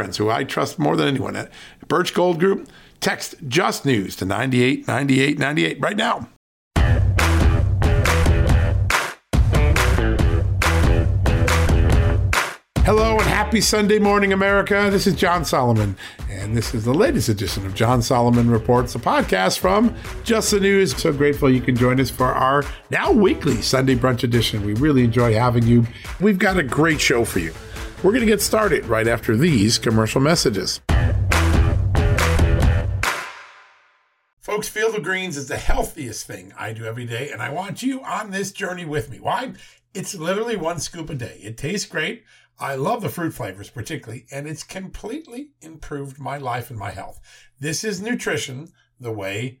friends who I trust more than anyone at Birch Gold Group. Text Just News to 989898 right now. Hello and happy Sunday morning, America. This is John Solomon, and this is the latest edition of John Solomon Reports, a podcast from Just the News. So grateful you can join us for our now weekly Sunday brunch edition. We really enjoy having you. We've got a great show for you. We're going to get started right after these commercial messages. Folks, Field of Greens is the healthiest thing I do every day, and I want you on this journey with me. Why? It's literally one scoop a day. It tastes great. I love the fruit flavors particularly, and it's completely improved my life and my health. This is nutrition the way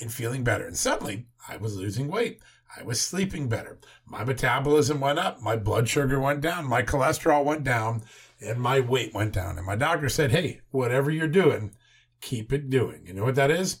and feeling better. And suddenly I was losing weight. I was sleeping better. My metabolism went up. My blood sugar went down. My cholesterol went down and my weight went down. And my doctor said, Hey, whatever you're doing, keep it doing. You know what that is?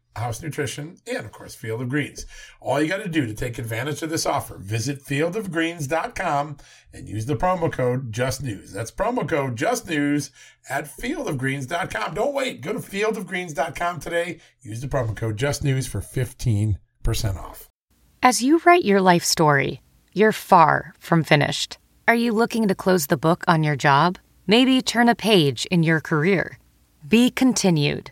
House Nutrition, and of course, Field of Greens. All you got to do to take advantage of this offer, visit fieldofgreens.com and use the promo code JustNews. That's promo code JustNews at fieldofgreens.com. Don't wait. Go to fieldofgreens.com today. Use the promo code JustNews for 15% off. As you write your life story, you're far from finished. Are you looking to close the book on your job? Maybe turn a page in your career? Be continued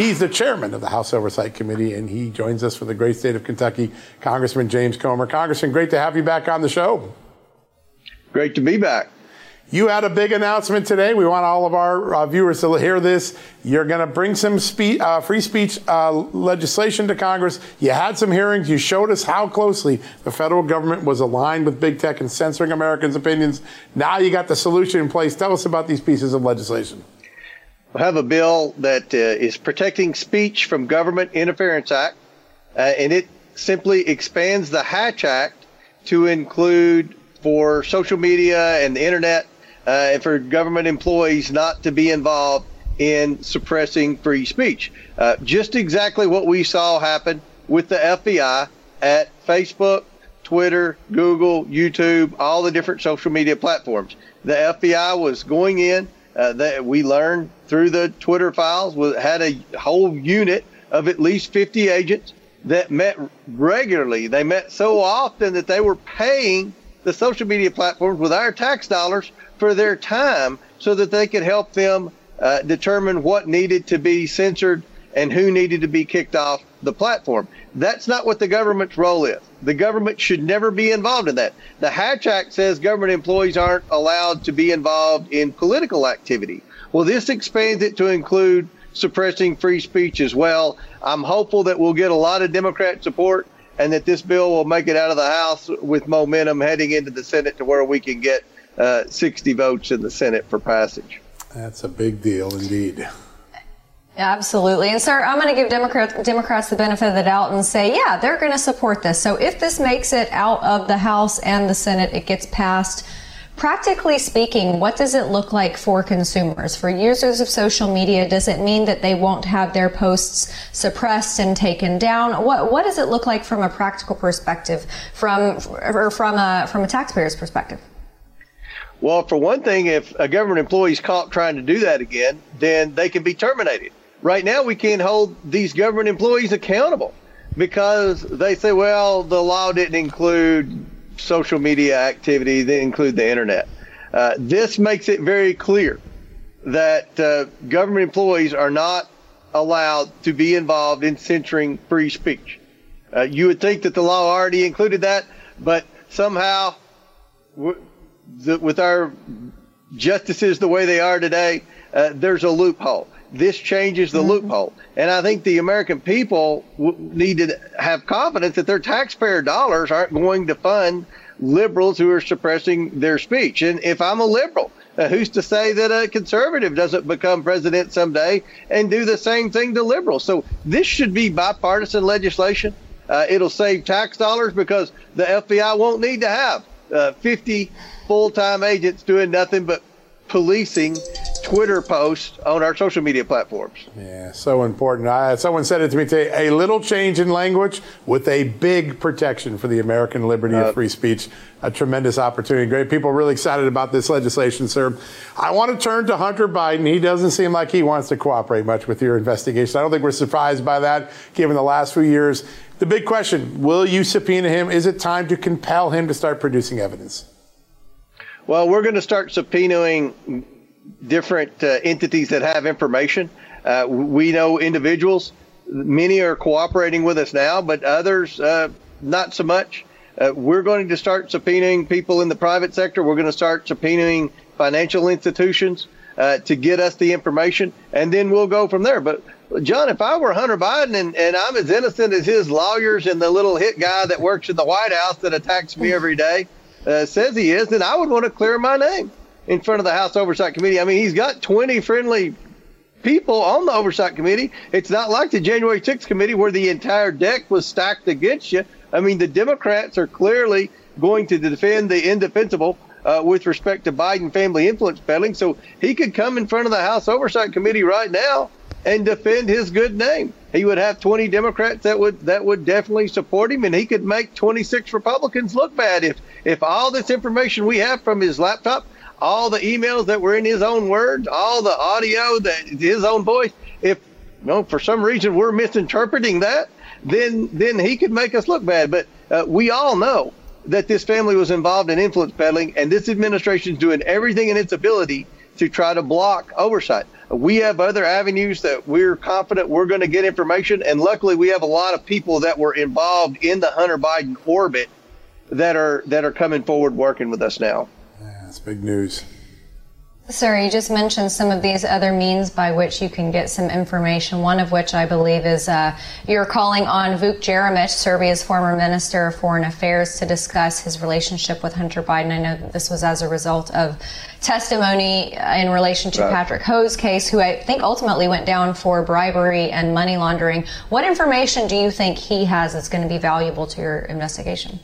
He's the chairman of the House Oversight Committee, and he joins us for the great state of Kentucky, Congressman James Comer. Congressman, great to have you back on the show. Great to be back. You had a big announcement today. We want all of our uh, viewers to hear this. You're going to bring some spe- uh, free speech uh, legislation to Congress. You had some hearings. You showed us how closely the federal government was aligned with big tech and censoring Americans' opinions. Now you got the solution in place. Tell us about these pieces of legislation. We have a bill that uh, is protecting speech from Government Interference Act, uh, and it simply expands the Hatch Act to include for social media and the internet uh, and for government employees not to be involved in suppressing free speech. Uh, just exactly what we saw happen with the FBI at Facebook, Twitter, Google, YouTube, all the different social media platforms. The FBI was going in uh, that we learned through the Twitter files was, had a whole unit of at least 50 agents that met regularly. They met so often that they were paying the social media platforms with our tax dollars for their time so that they could help them uh, determine what needed to be censored and who needed to be kicked off the platform. That's not what the government's role is. The government should never be involved in that. The Hatch Act says government employees aren't allowed to be involved in political activity. Well, this expands it to include suppressing free speech as well. I'm hopeful that we'll get a lot of Democrat support and that this bill will make it out of the House with momentum heading into the Senate to where we can get uh, 60 votes in the Senate for passage. That's a big deal indeed. Absolutely. And sir, I'm going to give Democrats, Democrats the benefit of the doubt and say, yeah, they're going to support this. So if this makes it out of the House and the Senate, it gets passed. Practically speaking, what does it look like for consumers? For users of social media, does it mean that they won't have their posts suppressed and taken down? What what does it look like from a practical perspective, from or from a from a taxpayer's perspective? Well, for one thing, if a government employee is caught trying to do that again, then they can be terminated. Right now, we can't hold these government employees accountable because they say, well, the law didn't include social media activity, they include the internet. Uh, this makes it very clear that uh, government employees are not allowed to be involved in censoring free speech. Uh, you would think that the law already included that, but somehow, w- the, with our justices the way they are today, uh, there's a loophole. This changes the mm-hmm. loophole. And I think the American people w- need to have confidence that their taxpayer dollars aren't going to fund liberals who are suppressing their speech. And if I'm a liberal, uh, who's to say that a conservative doesn't become president someday and do the same thing to liberals? So this should be bipartisan legislation. Uh, it'll save tax dollars because the FBI won't need to have uh, 50 full-time agents doing nothing but policing Twitter posts on our social media platforms. Yeah, so important. Uh, someone said it to me today a little change in language with a big protection for the American liberty uh, of free speech. A tremendous opportunity. Great people really excited about this legislation, sir. I want to turn to Hunter Biden. He doesn't seem like he wants to cooperate much with your investigation. I don't think we're surprised by that, given the last few years. The big question will you subpoena him? Is it time to compel him to start producing evidence? Well, we're going to start subpoenaing different uh, entities that have information. Uh, we know individuals. Many are cooperating with us now, but others uh, not so much. Uh, we're going to start subpoenaing people in the private sector. We're going to start subpoenaing financial institutions uh, to get us the information, and then we'll go from there. But John, if I were Hunter Biden and, and I'm as innocent as his lawyers and the little hit guy that works in the White House that attacks me every day, uh, says he is, then I would want to clear my name in front of the House Oversight Committee. I mean, he's got 20 friendly people on the Oversight Committee. It's not like the January 6th committee where the entire deck was stacked against you. I mean, the Democrats are clearly going to defend the indefensible uh, with respect to Biden family influence peddling. So he could come in front of the House Oversight Committee right now and defend his good name. He would have 20 Democrats that would that would definitely support him, and he could make 26 Republicans look bad if if all this information we have from his laptop, all the emails that were in his own words, all the audio that his own voice, if you know for some reason we're misinterpreting that, then then he could make us look bad. But uh, we all know that this family was involved in influence peddling, and this administration is doing everything in its ability to try to block oversight. We have other avenues that we're confident we're going to get information, and luckily we have a lot of people that were involved in the Hunter Biden orbit that are that are coming forward working with us now. Yeah, that's big news. Sir, you just mentioned some of these other means by which you can get some information. One of which I believe is uh, you're calling on Vuk Jeremic, Serbia's former Minister of Foreign Affairs, to discuss his relationship with Hunter Biden. I know that this was as a result of testimony in relation to right. Patrick Ho's case, who I think ultimately went down for bribery and money laundering. What information do you think he has that's going to be valuable to your investigation?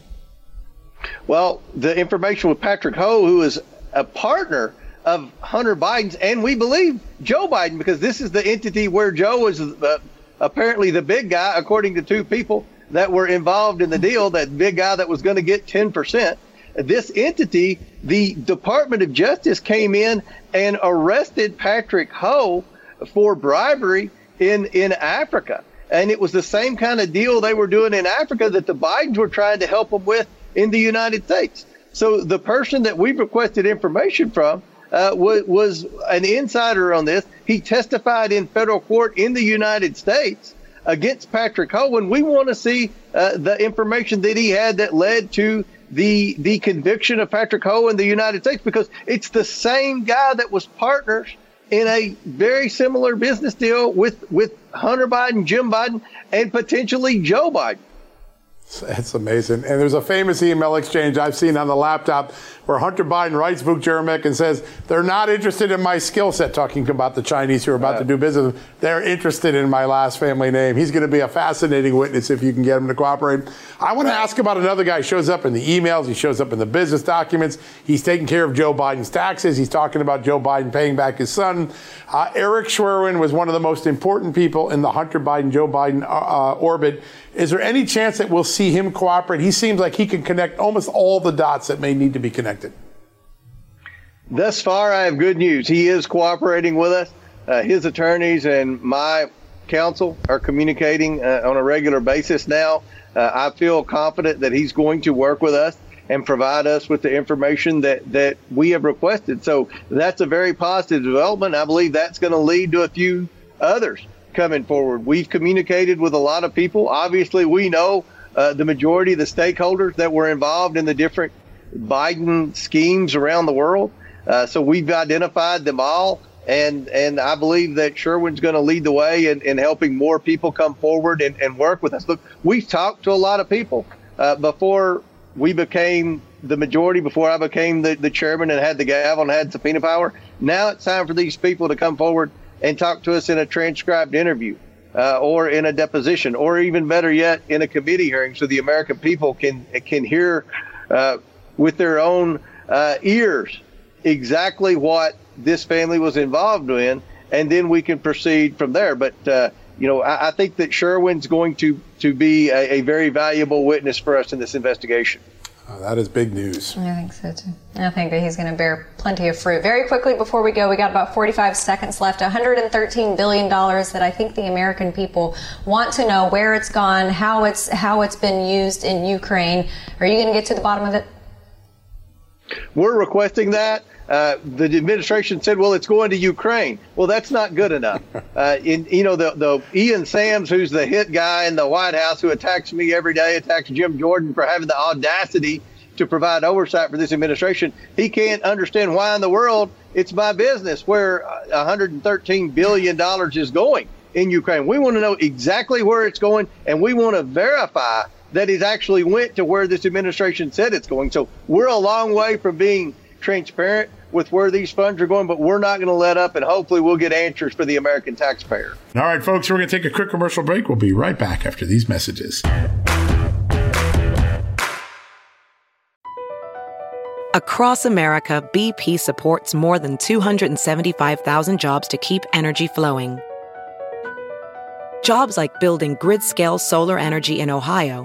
Well, the information with Patrick Ho, who is a partner of Hunter Biden's, and we believe Joe Biden, because this is the entity where Joe was uh, apparently the big guy, according to two people that were involved in the deal, that big guy that was going to get 10%. This entity, the Department of Justice came in and arrested Patrick Ho for bribery in, in Africa. And it was the same kind of deal they were doing in Africa that the Bidens were trying to help them with in the United States. So the person that we requested information from uh, was, was an insider on this. He testified in federal court in the United States against Patrick Cohen. We want to see uh, the information that he had that led to the the conviction of Patrick Ho in the United States because it's the same guy that was partners in a very similar business deal with with Hunter Biden, Jim Biden, and potentially Joe Biden. It's amazing. And there's a famous email exchange I've seen on the laptop where Hunter Biden writes Vuk Jeremic and says, they're not interested in my skill set, talking about the Chinese who are about to do business. They're interested in my last family name. He's going to be a fascinating witness if you can get him to cooperate. I want to ask about another guy. He shows up in the emails. He shows up in the business documents. He's taking care of Joe Biden's taxes. He's talking about Joe Biden paying back his son. Uh, Eric Schwerin was one of the most important people in the Hunter Biden, Joe Biden uh, uh, orbit. Is there any chance that we'll see him cooperate? He seems like he can connect almost all the dots that may need to be connected. Thus far, I have good news. He is cooperating with us. Uh, his attorneys and my counsel are communicating uh, on a regular basis now. Uh, I feel confident that he's going to work with us and provide us with the information that, that we have requested. So that's a very positive development. I believe that's going to lead to a few others coming forward. We've communicated with a lot of people. Obviously, we know uh, the majority of the stakeholders that were involved in the different Biden schemes around the world. Uh, so we've identified them all. And, and I believe that Schwerin's going to lead the way in, in helping more people come forward and, and work with us. Look, we've talked to a lot of people uh, before we became the majority, before I became the, the chairman and had the gavel and had subpoena power. Now it's time for these people to come forward and talk to us in a transcribed interview uh, or in a deposition, or even better yet, in a committee hearing, so the American people can can hear uh, with their own uh, ears exactly what this family was involved in, and then we can proceed from there. But uh, you know, I, I, think that Schwerin's going to to be a, a very valuable witness for us in this investigation. Oh, that is big news. I think so too. I think that he's going to bear plenty of fruit. Very quickly before we go, we got about 45 seconds left. 113 billion dollars that I think the American people want to know where it's gone, how it's how it's been used in Ukraine. Are you going to get to the bottom of it? We're requesting that. Uh, the administration said, "Well, it's going to Ukraine." Well, that's not good enough. Uh, in you know the the Ian Sams, who's the hit guy in the White House, who attacks me every day, attacks Jim Jordan for having the audacity to provide oversight for this administration. He can't understand why in the world it's my business where 113 billion dollars is going in Ukraine. We want to know exactly where it's going, and we want to verify that it actually went to where this administration said it's going. So we're a long way from being transparent with where these funds are going, but we're not going to let up, and hopefully we'll get answers for the American taxpayer. All right, folks, we're going to take a quick commercial break. We'll be right back after these messages. Across America, BP supports more than 275,000 jobs to keep energy flowing. Jobs like building grid scale solar energy in Ohio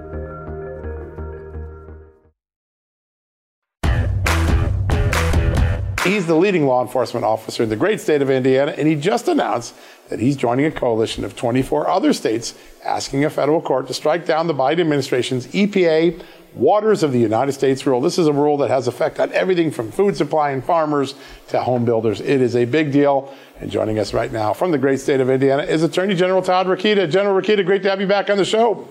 He's the leading law enforcement officer in the great state of Indiana, and he just announced that he's joining a coalition of 24 other states asking a federal court to strike down the Biden administration's EPA Waters of the United States rule. This is a rule that has effect on everything from food supply and farmers to home builders. It is a big deal. And joining us right now from the great state of Indiana is Attorney General Todd Rokita. General Rokita, great to have you back on the show.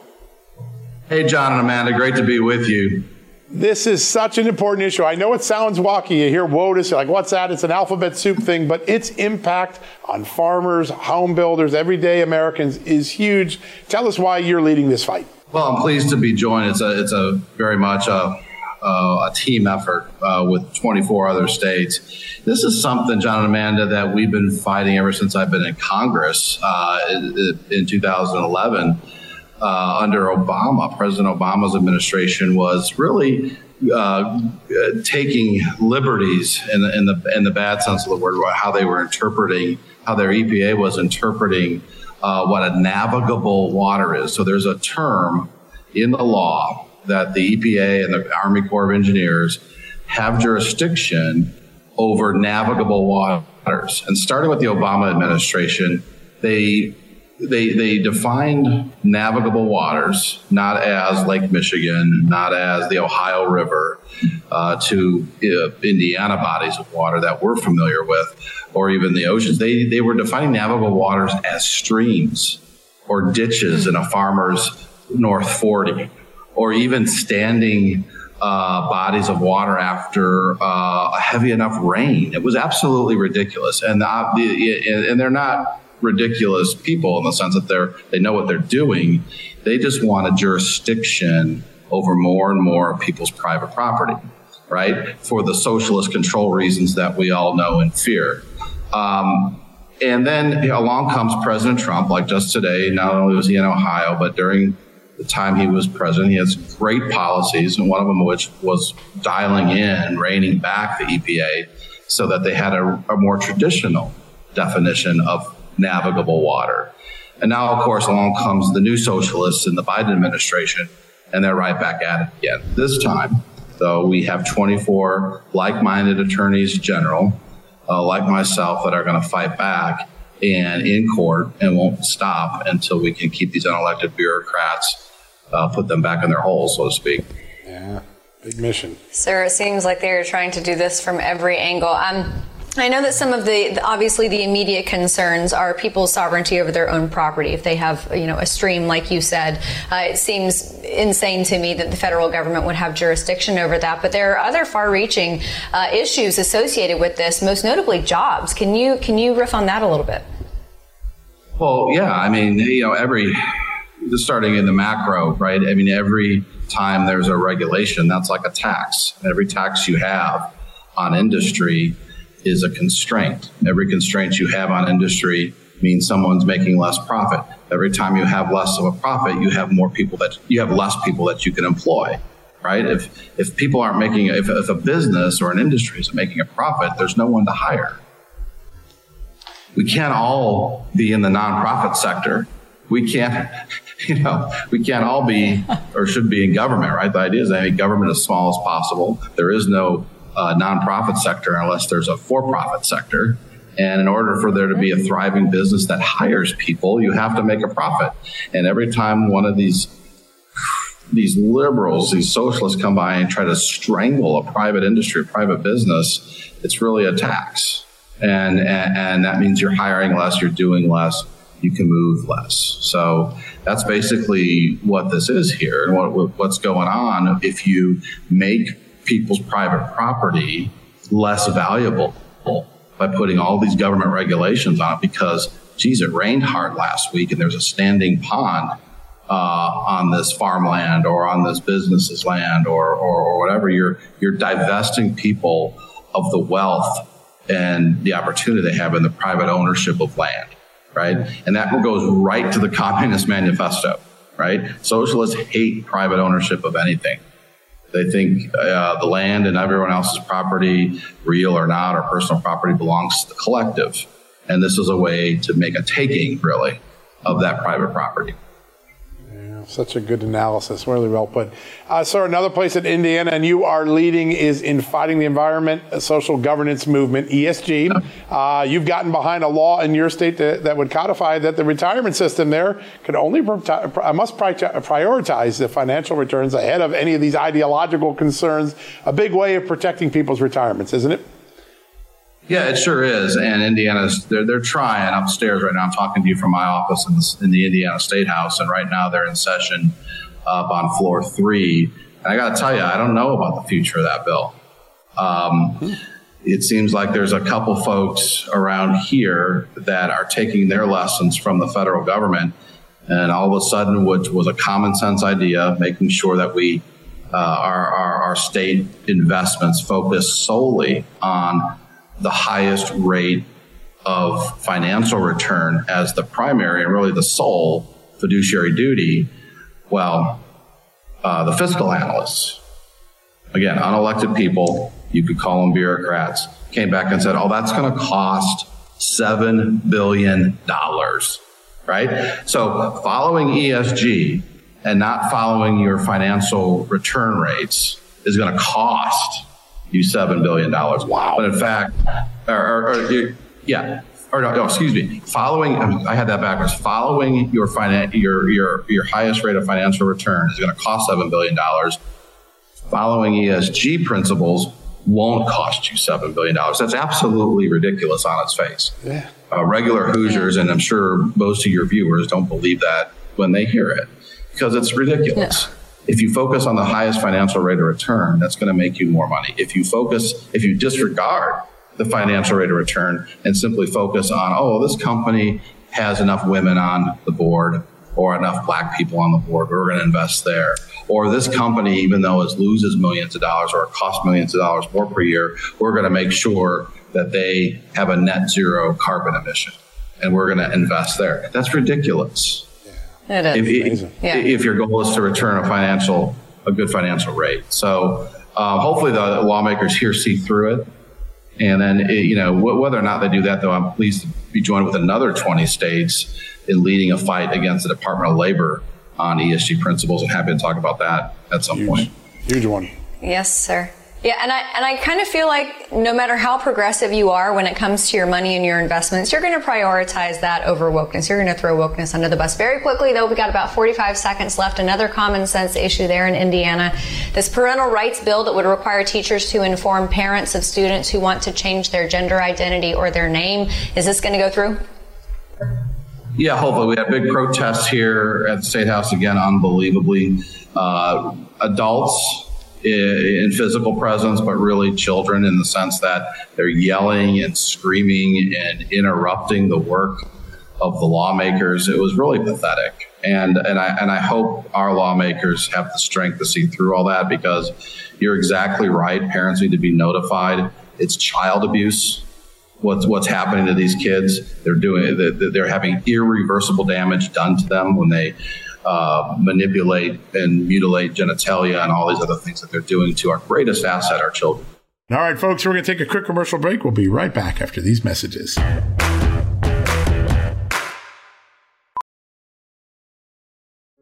Hey, John and Amanda, great to be with you. This is such an important issue. I know it sounds wacky. You hear WOTUS, you're like, what's that? It's an alphabet soup thing, but its impact on farmers, home builders, everyday Americans is huge. Tell us why you're leading this fight. Well, I'm pleased to be joined. It's a, it's a very much a, a team effort uh, with 24 other states. This is something, John and Amanda, that we've been fighting ever since I've been in Congress uh, in, in 2011 uh, under Obama, President Obama's administration was really uh, taking liberties in the, in the in the bad sense of the word, how they were interpreting, how their EPA was interpreting uh, what a navigable water is. So there's a term in the law that the EPA and the Army Corps of Engineers have jurisdiction over navigable waters. And starting with the Obama administration, they they they defined navigable waters not as Lake Michigan, not as the Ohio River, uh, to uh, Indiana bodies of water that we're familiar with, or even the oceans. They they were defining navigable waters as streams or ditches in a farmer's North 40, or even standing. Uh, bodies of water after uh, a heavy enough rain. It was absolutely ridiculous, and the, and they're not ridiculous people in the sense that they're they know what they're doing. They just want a jurisdiction over more and more of people's private property, right? For the socialist control reasons that we all know and fear. Um, and then along comes President Trump, like just today. Not only was he in Ohio, but during the time he was president, he has great policies, and one of them which was dialing in, reining back the EPA, so that they had a, a more traditional definition of navigable water. And now, of course, along comes the new socialists in the Biden administration, and they're right back at it again. This time, though, we have 24 like minded attorneys general, uh, like myself, that are going to fight back and in court and won't stop until we can keep these unelected bureaucrats, uh, put them back in their holes, so to speak. Yeah, big mission. Sir, it seems like they're trying to do this from every angle. Um, I know that some of the, obviously the immediate concerns are people's sovereignty over their own property. If they have, you know, a stream, like you said, uh, it seems insane to me that the federal government would have jurisdiction over that. But there are other far-reaching uh, issues associated with this, most notably jobs. Can you can you riff on that a little bit? Well, yeah. I mean, you know, every starting in the macro, right? I mean, every time there's a regulation, that's like a tax. Every tax you have on industry is a constraint. Every constraint you have on industry means someone's making less profit. Every time you have less of a profit, you have more people that you have less people that you can employ. Right? If if people aren't making if, if a business or an industry isn't making a profit, there's no one to hire. We can't all be in the nonprofit sector. We can't, you know, we can't all be or should be in government, right? The idea is that government as small as possible. There is no uh, nonprofit sector unless there's a for-profit sector. And in order for there to be a thriving business that hires people, you have to make a profit. And every time one of these these liberals, these socialists come by and try to strangle a private industry, a private business, it's really a tax. And, and, and that means you're hiring less, you're doing less, you can move less. So that's basically what this is here and what, what's going on. If you make people's private property less valuable by putting all these government regulations on it because, geez, it rained hard last week and there's a standing pond uh, on this farmland or on this business's land or, or, or whatever. You're, you're divesting people of the wealth and the opportunity they have in the private ownership of land, right? And that goes right to the Communist Manifesto, right? Socialists hate private ownership of anything. They think uh, the land and everyone else's property, real or not, or personal property, belongs to the collective. And this is a way to make a taking, really, of that private property. Such a good analysis, really well put. Uh, sir, another place in Indiana, and you are leading, is in fighting the environment, social governance movement, ESG. Uh, you've gotten behind a law in your state that, that would codify that the retirement system there could only uh, must prioritize the financial returns ahead of any of these ideological concerns. A big way of protecting people's retirements, isn't it? Yeah, it sure is. And Indiana's they're they're trying upstairs right now. I'm talking to you from my office in the, in the Indiana State House, and right now they're in session up on floor three. And I got to tell you, I don't know about the future of that bill. Um, it seems like there's a couple folks around here that are taking their lessons from the federal government. And all of a sudden, which was a common sense idea, making sure that we, uh, our, our, our state investments focus solely on the highest rate of financial return as the primary and really the sole fiduciary duty. Well, uh, the fiscal analysts, again, unelected people, you could call them bureaucrats, came back and said, oh, that's going to cost $7 billion, right? So following ESG and not following your financial return rates is going to cost you $7 billion. Wow. But in fact, or, or, or yeah, or no, no, excuse me. Following, I had that backwards. Following your finan- your your your highest rate of financial return is going to cost seven billion dollars. Following ESG principles won't cost you seven billion dollars. That's absolutely ridiculous on its face. Yeah. Uh, regular Hoosiers, and I'm sure most of your viewers don't believe that when they hear it because it's ridiculous. Yeah. If you focus on the highest financial rate of return, that's going to make you more money. If you focus, if you disregard the financial rate of return and simply focus on, oh, this company has enough women on the board or enough black people on the board. We're going to invest there. Or this company, even though it loses millions of dollars or it costs millions of dollars more per year, we're going to make sure that they have a net zero carbon emission and we're going to invest there. That's ridiculous. Yeah. It is. If, yeah. if, your goal is to return a financial, a good financial rate. So uh, hopefully the lawmakers here see through it and then, you know, whether or not they do that, though, I'm pleased to be joined with another 20 states in leading a fight against the Department of Labor on ESG principles. And happy to talk about that at some Huge. point. Huge one. Yes, sir. Yeah, and I and I kind of feel like no matter how progressive you are when it comes to your money and your investments, you're going to prioritize that over wokeness. You're going to throw wokeness under the bus very quickly. Though we got about 45 seconds left. Another common sense issue there in Indiana, this parental rights bill that would require teachers to inform parents of students who want to change their gender identity or their name. Is this going to go through? Yeah, hopefully. We had big protests here at the State House again, unbelievably. Uh, adults in physical presence, but really children in the sense that they're yelling and screaming and interrupting the work of the lawmakers. It was really pathetic. And, and I and I hope our lawmakers have the strength to see through all that because you're exactly right. Parents need to be notified. It's child abuse. What's what's happening to these kids? They're doing they're having irreversible damage done to them when they uh, manipulate and mutilate genitalia and all these other things that they're doing to our greatest asset, our children. All right, folks, we're going to take a quick commercial break. We'll be right back after these messages.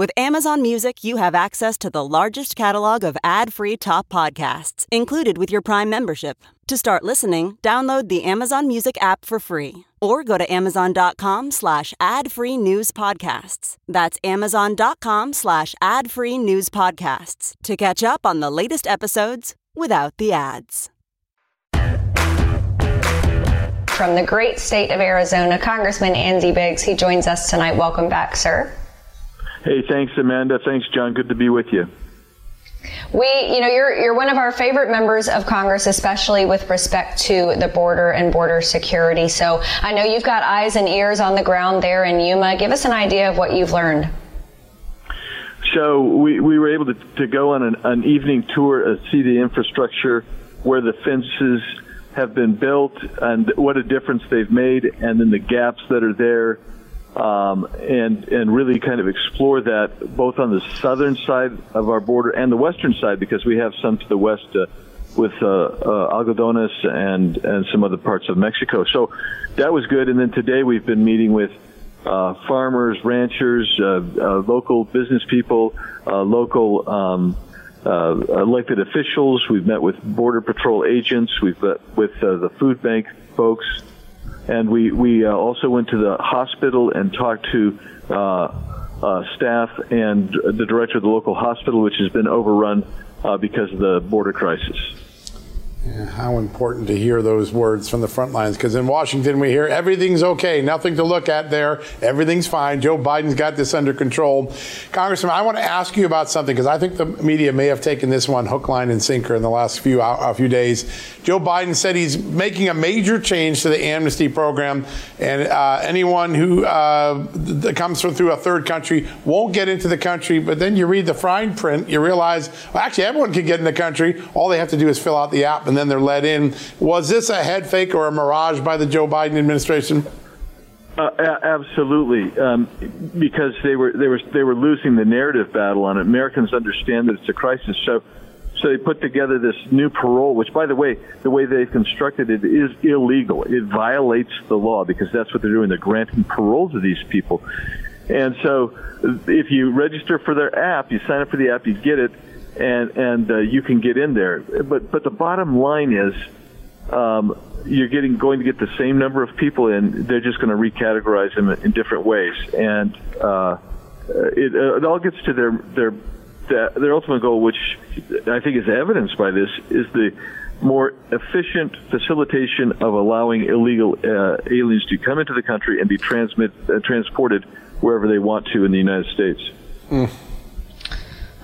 With Amazon Music, you have access to the largest catalog of ad-free top podcasts included with your Prime membership. To start listening, download the Amazon Music app for free or go to amazon.com slash ad-free news podcasts. That's amazon.com slash ad-free news podcasts to catch up on the latest episodes without the ads. From the great state of Arizona, Congressman Andy Biggs. He joins us tonight. Welcome back, sir. Hey, thanks, Amanda. Thanks, John. Good to be with you. We, you know, you're you're one of our favorite members of Congress, especially with respect to the border and border security. So I know you've got eyes and ears on the ground there in Yuma. Give us an idea of what you've learned. So we, we were able to, to go on an, an evening tour to see the infrastructure where the fences have been built and what a difference they've made, and then the gaps that are there um, and and really kind of explore that both on the southern side of our border and the western side because we have some to the west uh, with uh, uh, Algodones and and some other parts of Mexico. So that was good. And then today we've been meeting with uh, farmers, ranchers, uh, uh, local business people, uh, local. Um, elected officials. We've met with border patrol agents. We've met with the food bank folks and we we uh, also went to the hospital and talked to. Uh, uh, staff and the director of the local hospital, which has been overrun uh, because of the border crisis. Yeah, how important to hear those words from the front lines because in Washington we hear everything's okay, nothing to look at there, everything's fine. Joe Biden's got this under control. Congressman, I want to ask you about something because I think the media may have taken this one hook, line, and sinker in the last few a few days. Joe Biden said he's making a major change to the amnesty program, and uh, anyone who uh, comes from through a third country won't get into the country. But then you read the fine print, you realize well, actually everyone can get in the country. All they have to do is fill out the app and then they're let in. Was this a head fake or a mirage by the Joe Biden administration? Uh, absolutely, um, because they were they were they were losing the narrative battle on it. Americans understand that it's a crisis, so so they put together this new parole, which, by the way, the way they've constructed it is illegal. It violates the law because that's what they're doing. They're granting parole to these people, and so if you register for their app, you sign up for the app, you get it and and uh, you can get in there. But but the bottom line is, um, you're getting going to get the same number of people in. They're just going to recategorize them in, different ways, and uh, it, uh, it all gets to their their their ultimate goal, which I think is evidenced by this, is the more efficient facilitation of allowing illegal uh, aliens to come into the country and be transmit uh, transported wherever they want to in the United States. Mm.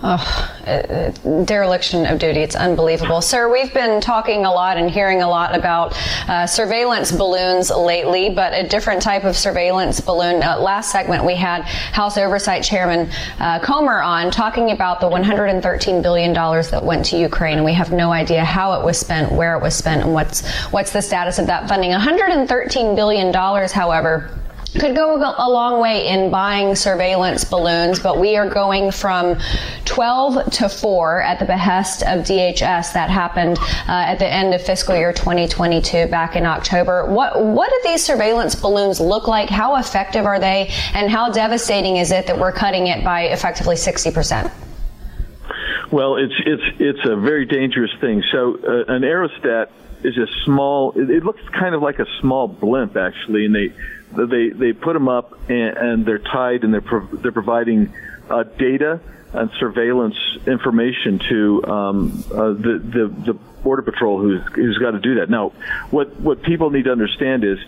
Oh, dereliction of duty. It's unbelievable. Sir, we've been talking a lot and hearing a lot about uh, surveillance balloons lately, but a different type of surveillance balloon. Uh, last segment, we had House Oversight Chairman uh, Comer on talking about the $113 billion that went to Ukraine, and we have no idea how it was spent, where it was spent, and what's, what's the status of that funding. $113 billion, however, could go a long way in buying surveillance balloons, but we are going from 12 to 4 at the behest of DHS. That happened uh, at the end of fiscal year 2022 back in October. What, what do these surveillance balloons look like? How effective are they? And how devastating is it that we're cutting it by effectively 60%? Well, it's it's it's a very dangerous thing. So uh, an aerostat is a small. It, it looks kind of like a small blimp, actually, and they they they put them up and, and they're tied and they're pro- they're providing uh, data and surveillance information to um, uh, the, the the border patrol who's who's got to do that. Now, what what people need to understand is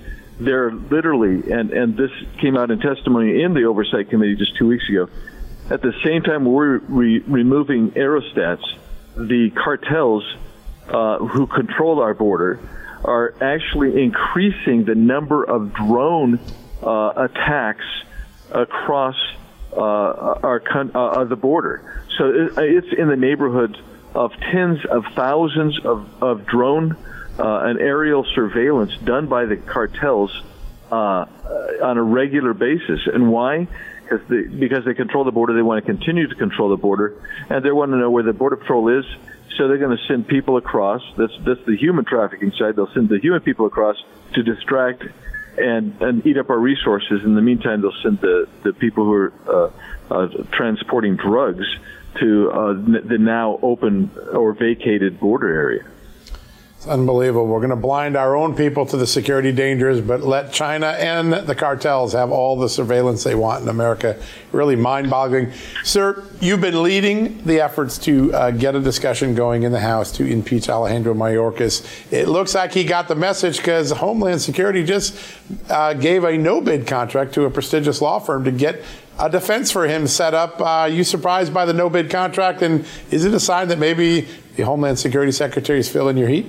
they're literally and and this came out in testimony in the oversight committee just two weeks ago. At the same time, we're re- removing aerostats. The cartels uh, who control our border are actually increasing the number of drone uh, attacks across uh, our uh, the border. So it, it's in the neighborhood of tens of thousands of, of drone uh, and aerial surveillance done by the cartels uh, on a regular basis. And why? Because they, because they control the border, they want to continue to control the border, and they want to know where the border patrol is so they're going to send people across. That's that's the human trafficking side. They'll send the human people across to distract and and eat up our resources. In the meantime, they'll send the the people who are uh, uh, transporting drugs to uh, the now open or vacated border area. Unbelievable. We're going to blind our own people to the security dangers, but let China and the cartels have all the surveillance they want in America. Really mind boggling. Sir, you've been leading the efforts to uh, get a discussion going in the House to impeach Alejandro Mayorkas. It looks like he got the message because Homeland Security just uh, gave a no bid contract to a prestigious law firm to get a defense for him set up. Uh, you surprised by the no bid contract? And is it a sign that maybe the Homeland Security Secretary is feeling your heat?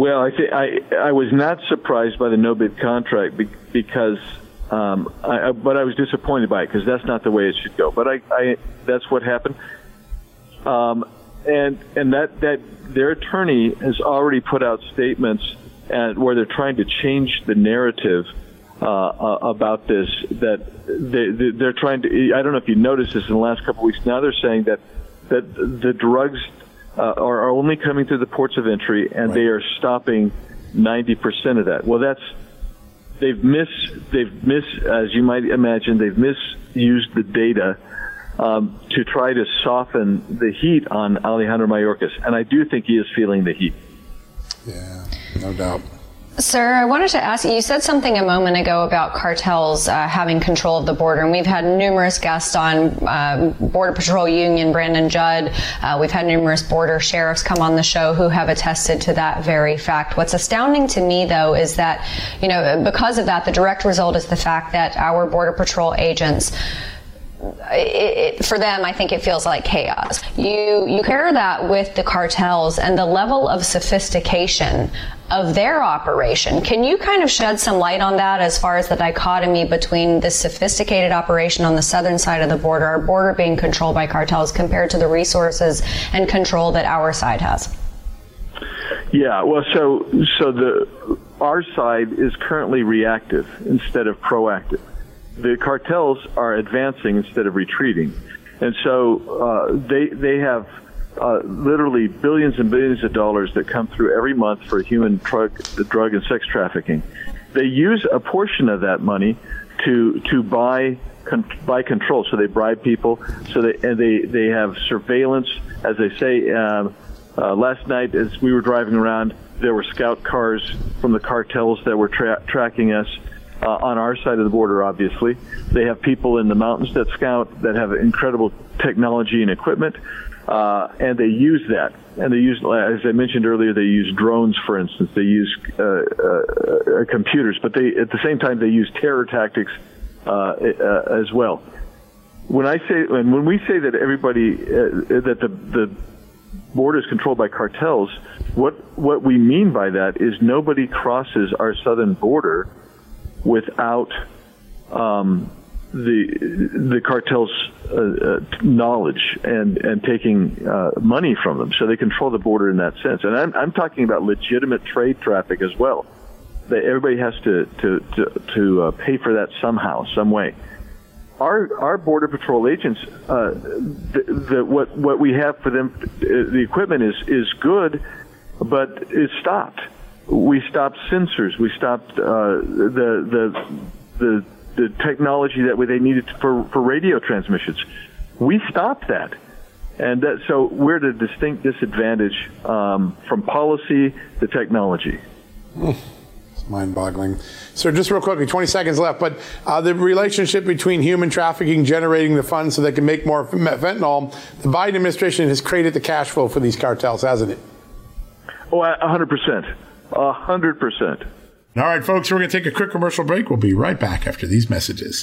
Well, I, th- I I was not surprised by the no bid contract be- because, um, I, but I was disappointed by it because that's not the way it should go. But I, I that's what happened. Um, and and that that their attorney has already put out statements and where they're trying to change the narrative uh, uh, about this. That they, they're trying to. I don't know if you noticed this in the last couple of weeks. Now they're saying that that the drugs uh, are, are only coming through the ports of entry, and right. they are stopping 90% of that. Well, that's they've mis they've mis as you might imagine they've misused the data um, to try to soften the heat on Alejandro Mayorkas, and I do think he is feeling the heat. Yeah, no doubt. Sir, I wanted to ask you, you said something a moment ago about cartels uh, having control of the border, and we've had numerous guests on uh, Border Patrol Union, Brandon Judd. Uh, we've had numerous border sheriffs come on the show who have attested to that very fact. What's astounding to me, though, is that, you know, because of that, the direct result is the fact that our Border Patrol agents it, it, for them, I think it feels like chaos. You you pair that with the cartels and the level of sophistication of their operation. Can you kind of shed some light on that as far as the dichotomy between the sophisticated operation on the southern side of the border, our border being controlled by cartels, compared to the resources and control that our side has? Yeah, well, so so the our side is currently reactive instead of proactive the cartels are advancing instead of retreating, and so uh, they they have uh, literally billions and billions of dollars that come through every month for human drug drug and sex trafficking. They use a portion of that money to to buy con- buy control. So they bribe people. So they and they they have surveillance, as they say. Um, uh, last night, as we were driving around, there were scout cars from the cartels that were tra- tracking us uh, on our side of the border, obviously. They have people in the mountains that scout that have incredible technology and equipment, uh, and they use that. And they use, as I mentioned earlier, they use drones, for instance. They use uh, uh, uh computers, but they at the same time they use terror tactics uh, as well. When I say, and when we say that everybody that the the border is controlled by cartels, what what we mean by that is nobody crosses our southern border without um, the the cartel's uh, uh, knowledge and and taking uh, money from them, so they control the border in that sense. And I'm I'm talking about legitimate trade traffic as well. Everybody has to to to, to uh, pay for that somehow, some way. Our our border patrol agents, uh, the, the, what what we have for them, uh, the equipment is is good, but it's stopped we stopped sensors. We stopped uh, the the the the technology that they needed for for radio transmissions. We stopped that, and that, so we're at a distinct disadvantage um, from policy to technology. It's mind-boggling. So, just real quickly, 20 seconds left. But uh, the relationship between human trafficking generating the funds so they can make more fentanyl, the Biden administration has created the cash flow for these cartels, hasn't it? Oh, 100 percent. A hundred percent. All right, folks, we're going to take a quick commercial break. We'll be right back after these messages.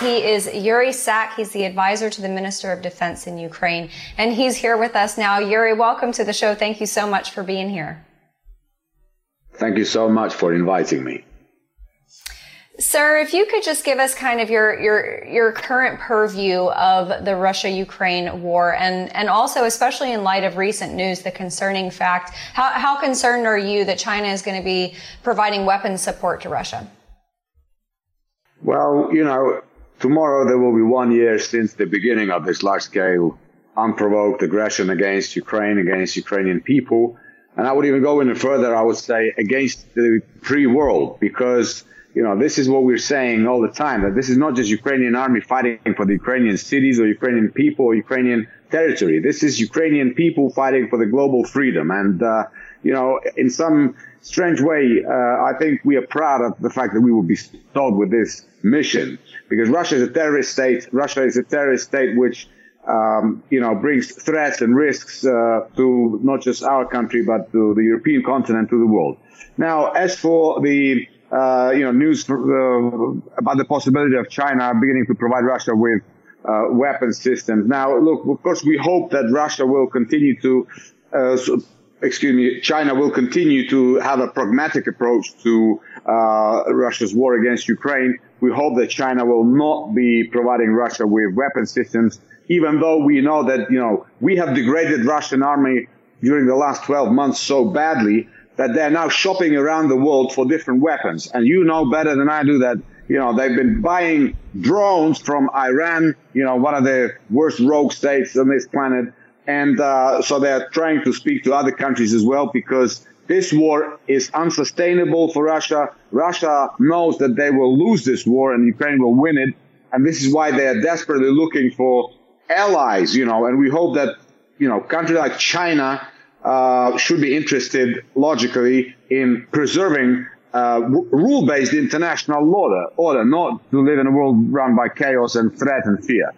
He is Yuri Sak. He's the advisor to the Minister of Defense in Ukraine. And he's here with us now. Yuri, welcome to the show. Thank you so much for being here. Thank you so much for inviting me. Sir, if you could just give us kind of your your your current purview of the Russia-Ukraine war and and also especially in light of recent news the concerning fact how how concerned are you that China is going to be providing weapons support to Russia? Well, you know, tomorrow there will be one year since the beginning of this large-scale unprovoked aggression against Ukraine against Ukrainian people and I would even go any further. I would say against the free world because, you know, this is what we're saying all the time that this is not just Ukrainian army fighting for the Ukrainian cities or Ukrainian people or Ukrainian territory. This is Ukrainian people fighting for the global freedom. And, uh, you know, in some strange way, uh, I think we are proud of the fact that we will be bestowed with this mission because Russia is a terrorist state. Russia is a terrorist state which um, you know, brings threats and risks uh, to not just our country, but to the European continent, to the world. Now, as for the uh, you know news uh, about the possibility of China beginning to provide Russia with uh, weapon systems. Now, look, of course, we hope that Russia will continue to, uh, excuse me, China will continue to have a pragmatic approach to uh, Russia's war against Ukraine. We hope that China will not be providing Russia with weapon systems even though we know that, you know, we have degraded Russian army during the last 12 months so badly that they're now shopping around the world for different weapons. And you know better than I do that, you know, they've been buying drones from Iran, you know, one of the worst rogue states on this planet. And uh, so they're trying to speak to other countries as well because this war is unsustainable for Russia. Russia knows that they will lose this war and Ukraine will win it. And this is why they are desperately looking for allies, you know, and we hope that, you know, countries like China uh, should be interested logically in preserving uh, rule-based international order, order, not to live in a world run by chaos and threat and fear.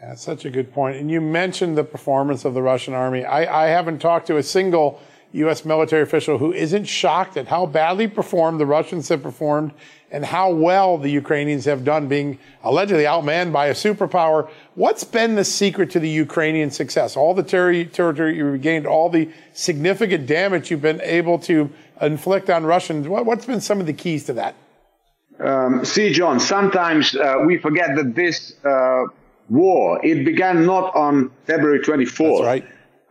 Yeah, such a good point. And you mentioned the performance of the Russian army. I, I haven't talked to a single U.S. military official who isn't shocked at how badly performed the Russians have performed and how well the Ukrainians have done being allegedly outmanned by a superpower. What's been the secret to the Ukrainian success? All the ter- territory you regained, all the significant damage you've been able to inflict on Russians. What, has been some of the keys to that? Um, see, John, sometimes uh, we forget that this uh, war, it began not on February 24th. That's right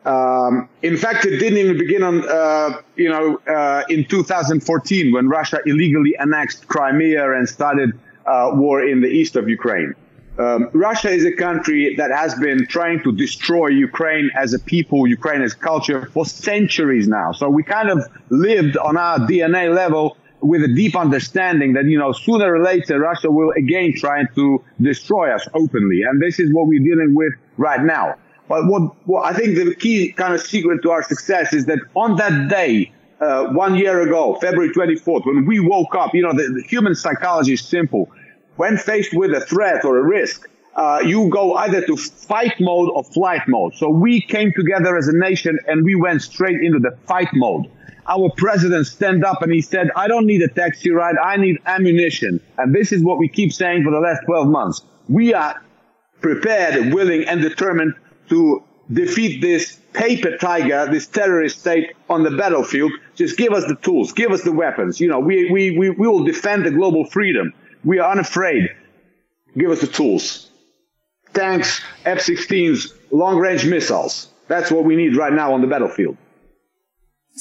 um, in fact, it didn't even begin on, uh, you know, uh, in 2014 when Russia illegally annexed Crimea and started uh, war in the east of Ukraine. Um, Russia is a country that has been trying to destroy Ukraine as a people, Ukraine as culture for centuries now. So we kind of lived on our DNA level with a deep understanding that, you know, sooner or later Russia will again try to destroy us openly. And this is what we're dealing with right now. But what, what I think the key kind of secret to our success is that on that day, uh, one year ago, February 24th, when we woke up, you know, the, the human psychology is simple. When faced with a threat or a risk, uh, you go either to fight mode or flight mode. So we came together as a nation and we went straight into the fight mode. Our president stand up and he said, I don't need a taxi ride. I need ammunition. And this is what we keep saying for the last 12 months. We are prepared, willing and determined to defeat this paper tiger, this terrorist state on the battlefield. Just give us the tools, give us the weapons. You know, we, we, we, we will defend the global freedom. We are unafraid. Give us the tools. Tanks, F-16s, long-range missiles. That's what we need right now on the battlefield.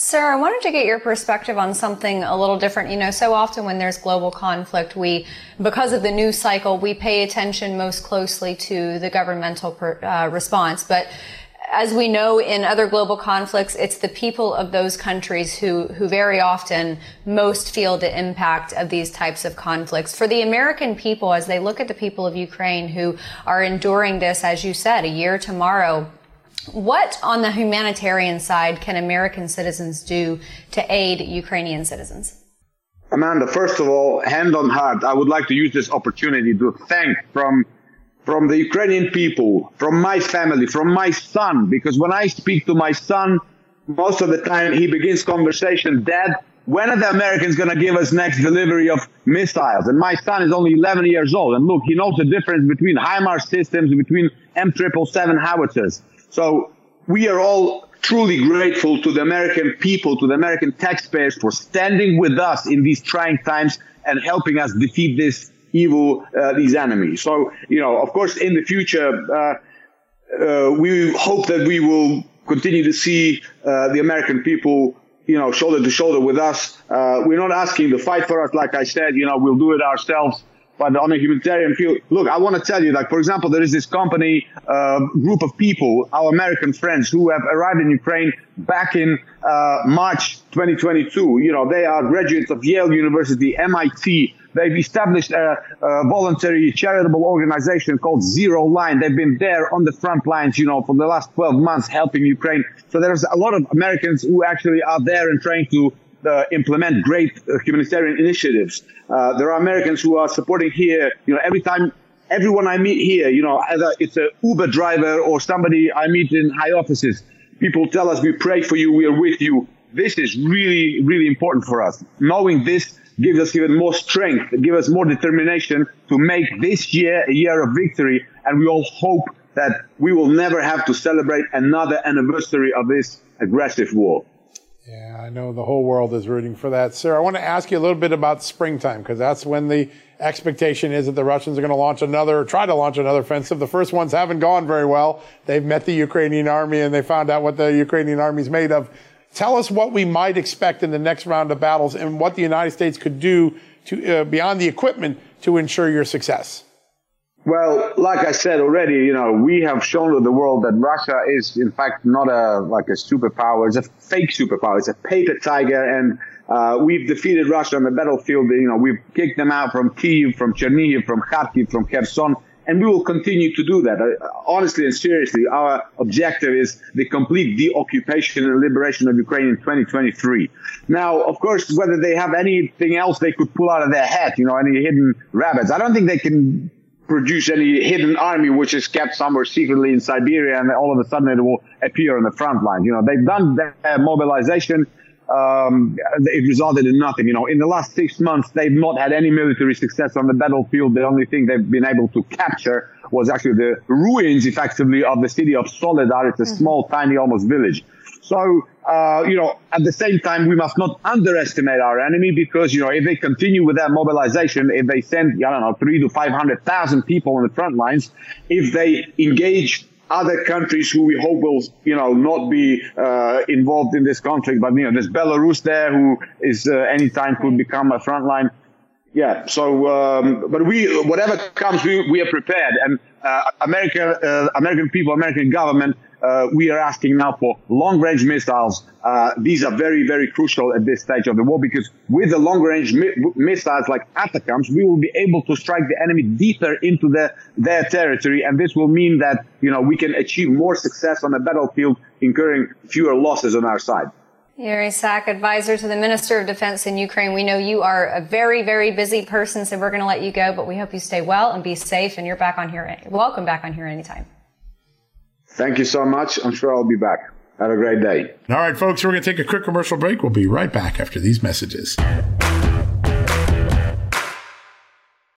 Sir, I wanted to get your perspective on something a little different. You know, so often when there's global conflict, we, because of the news cycle, we pay attention most closely to the governmental per, uh, response. But as we know in other global conflicts, it's the people of those countries who, who very often most feel the impact of these types of conflicts. For the American people, as they look at the people of Ukraine who are enduring this, as you said, a year tomorrow, what on the humanitarian side can American citizens do to aid Ukrainian citizens? Amanda, first of all, hand on heart, I would like to use this opportunity to thank from from the Ukrainian people, from my family, from my son, because when I speak to my son, most of the time he begins conversation, Dad, when are the Americans going to give us next delivery of missiles? And my son is only 11 years old. And look, he knows the difference between HIMARS systems, between M777 howitzers. So we are all truly grateful to the American people, to the American taxpayers for standing with us in these trying times and helping us defeat this evil, uh, these enemies. So, you know, of course, in the future, uh, uh, we hope that we will continue to see uh, the American people, you know, shoulder to shoulder with us. Uh, we're not asking to fight for us, like I said, you know, we'll do it ourselves but on a humanitarian field, look, I want to tell you, like, for example, there is this company, uh, group of people, our American friends who have arrived in Ukraine back in, uh, March 2022. You know, they are graduates of Yale University, MIT. They've established a, a voluntary charitable organization called Zero Line. They've been there on the front lines, you know, for the last 12 months helping Ukraine. So there's a lot of Americans who actually are there and trying to uh, implement great uh, humanitarian initiatives. Uh, there are Americans who are supporting here. You know, every time everyone I meet here, you know, either it's a Uber driver or somebody I meet in high offices, people tell us we pray for you, we are with you. This is really, really important for us. Knowing this gives us even more strength, gives us more determination to make this year a year of victory. And we all hope that we will never have to celebrate another anniversary of this aggressive war. Yeah, I know the whole world is rooting for that. Sir, I want to ask you a little bit about springtime because that's when the expectation is that the Russians are going to launch another, try to launch another offensive. The first ones haven't gone very well. They've met the Ukrainian army and they found out what the Ukrainian army is made of. Tell us what we might expect in the next round of battles and what the United States could do to, uh, beyond the equipment to ensure your success. Well, like I said already, you know, we have shown to the world that Russia is, in fact, not a like a superpower. It's a fake superpower. It's a paper tiger, and uh, we've defeated Russia on the battlefield. You know, we've kicked them out from Kiev, from Chernihiv, from Kharkiv, from Kherson, and we will continue to do that. Uh, honestly and seriously, our objective is the complete deoccupation and liberation of Ukraine in 2023. Now, of course, whether they have anything else they could pull out of their hat, you know, any hidden rabbits, I don't think they can produce any hidden army which is kept somewhere secretly in Siberia and all of a sudden it will appear on the front line. You know, they've done their mobilization um, it resulted in nothing. You know, in the last six months, they've not had any military success on the battlefield. The only thing they've been able to capture was actually the ruins, effectively, of the city of Soledar. It's a mm-hmm. small, tiny, almost village. So, uh, you know, at the same time, we must not underestimate our enemy because, you know, if they continue with that mobilization, if they send, I don't know, three to 500,000 people on the front lines, if they engage other countries who we hope will, you know, not be uh, involved in this conflict. But you know, there's Belarus there, who is uh, anytime could become a frontline. Yeah. So, um, but we, whatever comes, we, we are prepared. And uh, American, uh, American people, American government uh, we are asking now for long range missiles. Uh, these are very, very crucial at this stage of the war because with the long range mi- missiles like ATACMS, we will be able to strike the enemy deeper into the, their territory. And this will mean that, you know, we can achieve more success on the battlefield, incurring fewer losses on our side. Yuri Sak, advisor to the Minister of Defense in Ukraine. We know you are a very, very busy person, so we're going to let you go, but we hope you stay well and be safe and you're back on here. Welcome back on here anytime. Thank you so much. I'm sure I'll be back. Have a great day. All right, folks, we're going to take a quick commercial break. We'll be right back after these messages.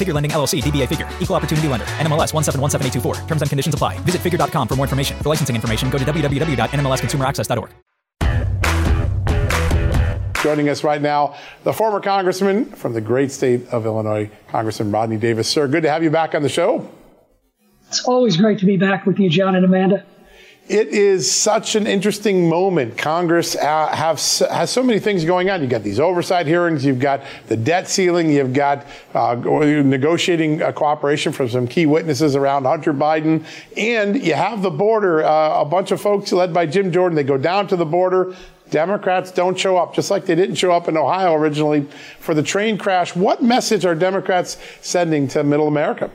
Figure Lending LLC, DBA Figure, Equal Opportunity Lender, NMLS 1717824. Terms and conditions apply. Visit figure.com for more information. For licensing information, go to www.nmlsconsumeraccess.org. Joining us right now, the former congressman from the great state of Illinois, Congressman Rodney Davis. Sir, good to have you back on the show. It's always great to be back with you, John and Amanda. It is such an interesting moment. Congress uh, have, has so many things going on. You've got these oversight hearings, you've got the debt ceiling, you've got uh, negotiating cooperation from some key witnesses around Hunter Biden, and you have the border. Uh, a bunch of folks led by Jim Jordan, they go down to the border. Democrats don't show up, just like they didn't show up in Ohio originally for the train crash. What message are Democrats sending to middle America?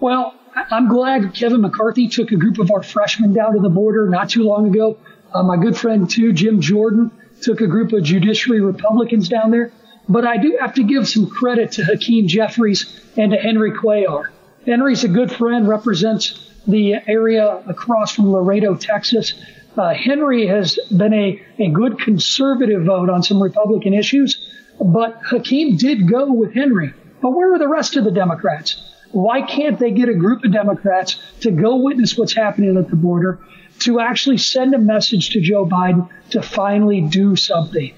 Well, I'm glad Kevin McCarthy took a group of our freshmen down to the border not too long ago. Uh, my good friend, too, Jim Jordan, took a group of judiciary Republicans down there. But I do have to give some credit to Hakeem Jeffries and to Henry Cuellar. Henry's a good friend, represents the area across from Laredo, Texas. Uh, Henry has been a, a good conservative vote on some Republican issues, but Hakeem did go with Henry. But where are the rest of the Democrats? Why can't they get a group of Democrats to go witness what's happening at the border, to actually send a message to Joe Biden to finally do something?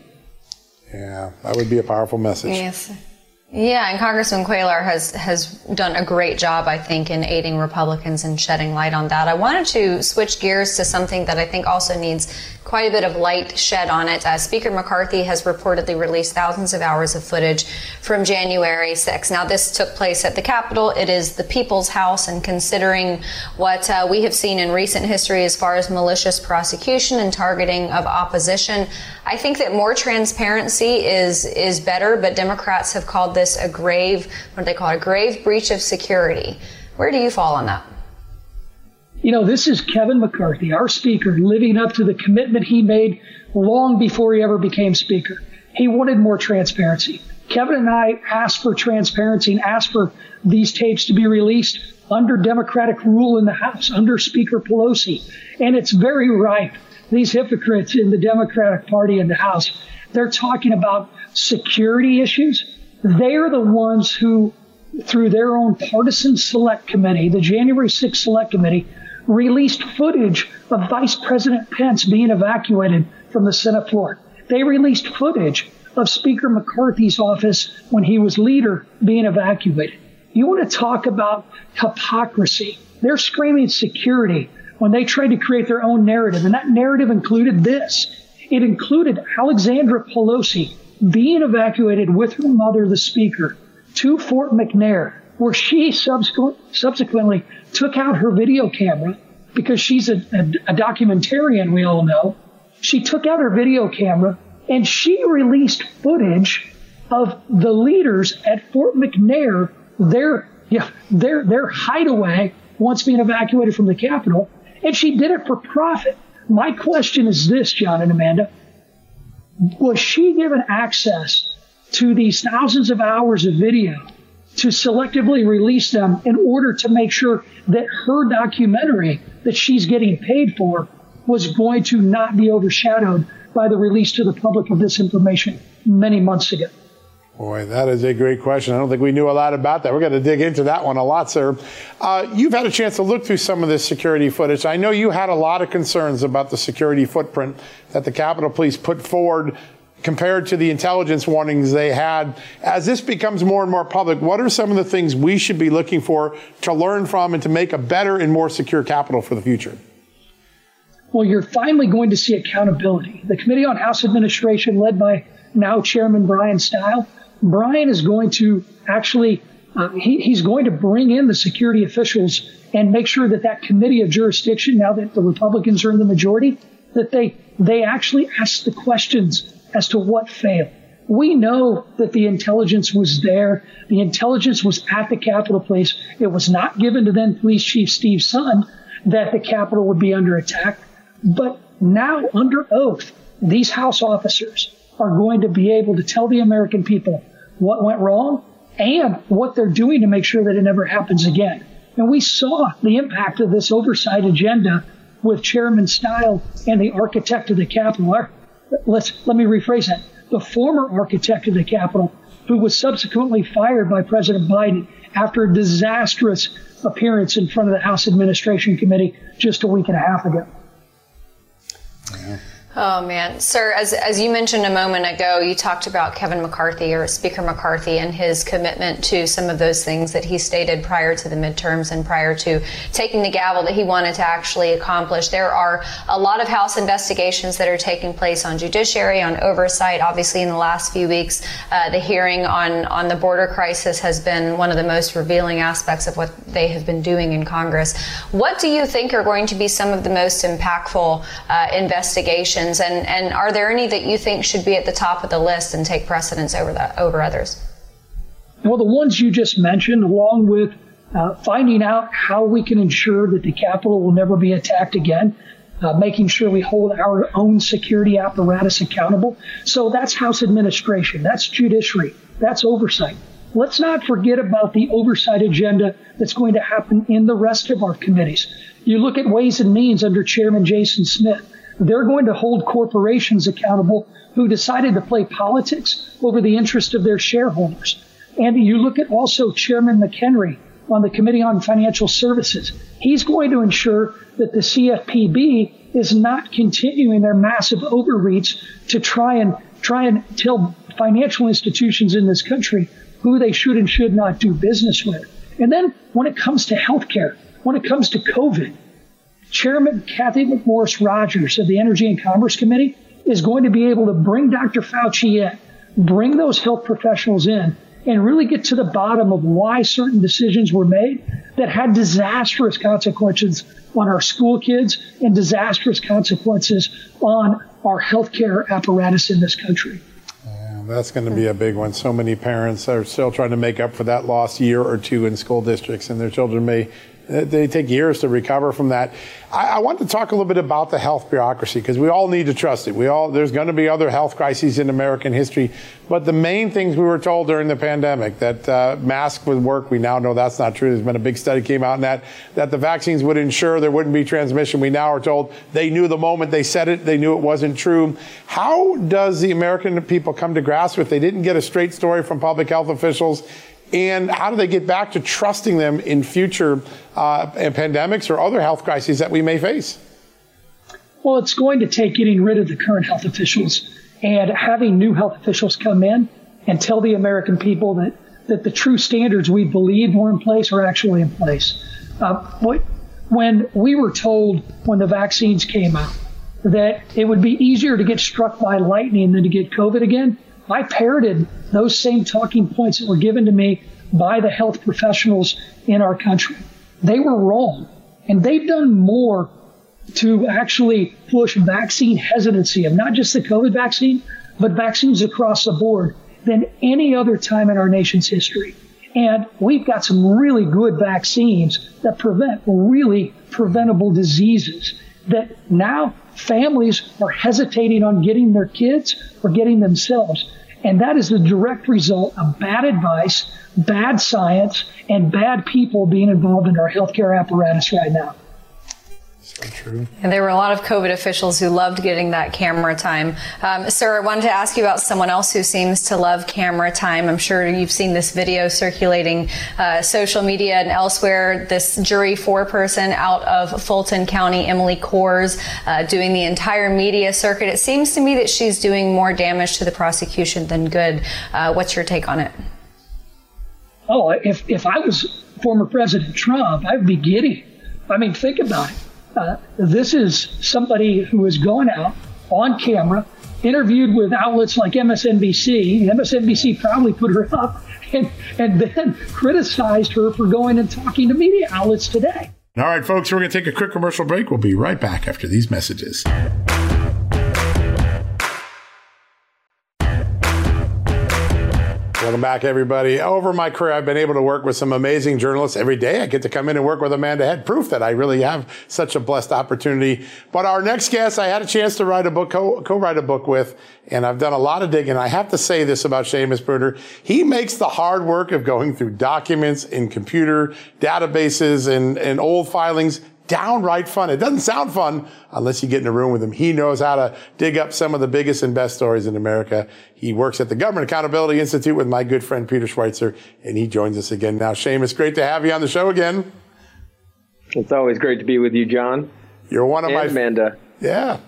Yeah, that would be a powerful message. Yes. Yeah, and Congressman Cuellar has has done a great job, I think, in aiding Republicans and shedding light on that. I wanted to switch gears to something that I think also needs quite a bit of light shed on it. Uh, Speaker McCarthy has reportedly released thousands of hours of footage from January 6. Now, this took place at the Capitol. It is the People's House, and considering what uh, we have seen in recent history as far as malicious prosecution and targeting of opposition, I think that more transparency is is better. But Democrats have called this a grave, what do they call it, a grave breach of security. Where do you fall on that? You know, this is Kevin McCarthy, our speaker, living up to the commitment he made long before he ever became speaker. He wanted more transparency. Kevin and I asked for transparency and asked for these tapes to be released under Democratic rule in the House, under Speaker Pelosi. And it's very ripe. These hypocrites in the Democratic Party in the House, they're talking about security issues. They are the ones who, through their own partisan select committee, the January 6th select committee, released footage of Vice President Pence being evacuated from the Senate floor. They released footage of Speaker McCarthy's office when he was leader being evacuated. You want to talk about hypocrisy? They're screaming security when they tried to create their own narrative, and that narrative included this. It included Alexandra Pelosi being evacuated with her mother, the Speaker, to Fort McNair, where she subsequent, subsequently took out her video camera because she's a, a, a documentarian, we all know. She took out her video camera and she released footage of the leaders at Fort McNair, their, yeah, their, their hideaway once being evacuated from the Capitol. And she did it for profit. My question is this, John and Amanda. Was she given access to these thousands of hours of video to selectively release them in order to make sure that her documentary that she's getting paid for was going to not be overshadowed by the release to the public of this information many months ago. Boy, that is a great question. I don't think we knew a lot about that. We're going to dig into that one a lot, sir. Uh, you've had a chance to look through some of this security footage. I know you had a lot of concerns about the security footprint that the Capitol Police put forward compared to the intelligence warnings they had. As this becomes more and more public, what are some of the things we should be looking for to learn from and to make a better and more secure Capitol for the future? Well, you're finally going to see accountability. The Committee on House Administration, led by now Chairman Brian Steil, Brian is going to actually uh, he, he's going to bring in the security officials and make sure that that committee of jurisdiction, now that the Republicans are in the majority, that they they actually ask the questions as to what failed. We know that the intelligence was there. The intelligence was at the Capitol Police. It was not given to then Police Chief Steve Sund that the Capitol would be under attack. But now, under oath, these House officers are going to be able to tell the American people what went wrong and what they're doing to make sure that it never happens again. And we saw the impact of this oversight agenda with Chairman Steil and the architect of the Capitol, let's let me rephrase that. The former architect of the Capitol, who was subsequently fired by President Biden after a disastrous appearance in front of the House Administration Committee just a week and a half ago. Yeah. Oh man, sir, as as you mentioned a moment ago, you talked about Kevin McCarthy or Speaker McCarthy and his commitment to some of those things that he stated prior to the midterms and prior to taking the gavel that he wanted to actually accomplish. There are a lot of House investigations that are taking place on judiciary, on oversight. Obviously, in the last few weeks, uh, the hearing on on the border crisis has been one of the most revealing aspects of what they have been doing in Congress. What do you think are going to be some of the most impactful uh, investigations? And, and are there any that you think should be at the top of the list and take precedence over that over others? Well, the ones you just mentioned, along with uh, finding out how we can ensure that the Capitol will never be attacked again, uh, making sure we hold our own security apparatus accountable. So that's House administration, that's judiciary, that's oversight. Let's not forget about the oversight agenda that's going to happen in the rest of our committees. You look at Ways and Means under Chairman Jason Smith. They're going to hold corporations accountable who decided to play politics over the interest of their shareholders. And you look at also Chairman McHenry on the Committee on Financial Services. He's going to ensure that the CFPB is not continuing their massive overreach to try and try and tell financial institutions in this country who they should and should not do business with. And then when it comes to healthcare, when it comes to COVID, Chairman Cathy McMorris Rodgers of the Energy and Commerce Committee is going to be able to bring Dr. Fauci in, bring those health professionals in, and really get to the bottom of why certain decisions were made that had disastrous consequences on our school kids and disastrous consequences on our healthcare apparatus in this country. That's going to be a big one. So many parents are still trying to make up for that lost year or two in school districts, and their children may they take years to recover from that. I, I want to talk a little bit about the health bureaucracy because we all need to trust it. We all there's going to be other health crises in American history, but the main things we were told during the pandemic that uh, masks would work, we now know that's not true. There's been a big study came out that that the vaccines would ensure there wouldn't be transmission. We now are told they knew the moment they said it, they knew it wasn't true. How does the American people come to grasp with they didn't get a straight story from public health officials? And how do they get back to trusting them in future uh, pandemics or other health crises that we may face? Well, it's going to take getting rid of the current health officials and having new health officials come in and tell the American people that, that the true standards we believed were in place are actually in place. Uh, what, when we were told when the vaccines came out that it would be easier to get struck by lightning than to get COVID again, I parroted those same talking points that were given to me by the health professionals in our country. They were wrong. And they've done more to actually push vaccine hesitancy of not just the COVID vaccine, but vaccines across the board than any other time in our nation's history. And we've got some really good vaccines that prevent really preventable diseases that now families are hesitating on getting their kids or getting themselves. And that is the direct result of bad advice, bad science, and bad people being involved in our healthcare apparatus right now. So true. And there were a lot of COVID officials who loved getting that camera time. Um, sir, I wanted to ask you about someone else who seems to love camera time. I'm sure you've seen this video circulating uh, social media and elsewhere. This jury foreperson out of Fulton County, Emily Kohrs, uh, doing the entire media circuit. It seems to me that she's doing more damage to the prosecution than good. Uh, what's your take on it? Oh, if, if I was former President Trump, I'd be giddy. I mean, think about it. Uh, this is somebody who has gone out on camera, interviewed with outlets like MSNBC. MSNBC probably put her up and, and then criticized her for going and talking to media outlets today. All right, folks, we're going to take a quick commercial break. We'll be right back after these messages. Back, everybody. Over my career, I've been able to work with some amazing journalists every day. I get to come in and work with Amanda Head, proof that I really have such a blessed opportunity. But our next guest, I had a chance to write a book, co- co-write a book with, and I've done a lot of digging. I have to say this about Seamus Bruner. He makes the hard work of going through documents in computer databases and, and old filings downright fun. It doesn't sound fun unless you get in a room with him. He knows how to dig up some of the biggest and best stories in America. He works at the Government Accountability Institute with my good friend Peter Schweizer, and he joins us again now. Seamus, great to have you on the show again. It's always great to be with you, John. You're one of and my Amanda. Yeah.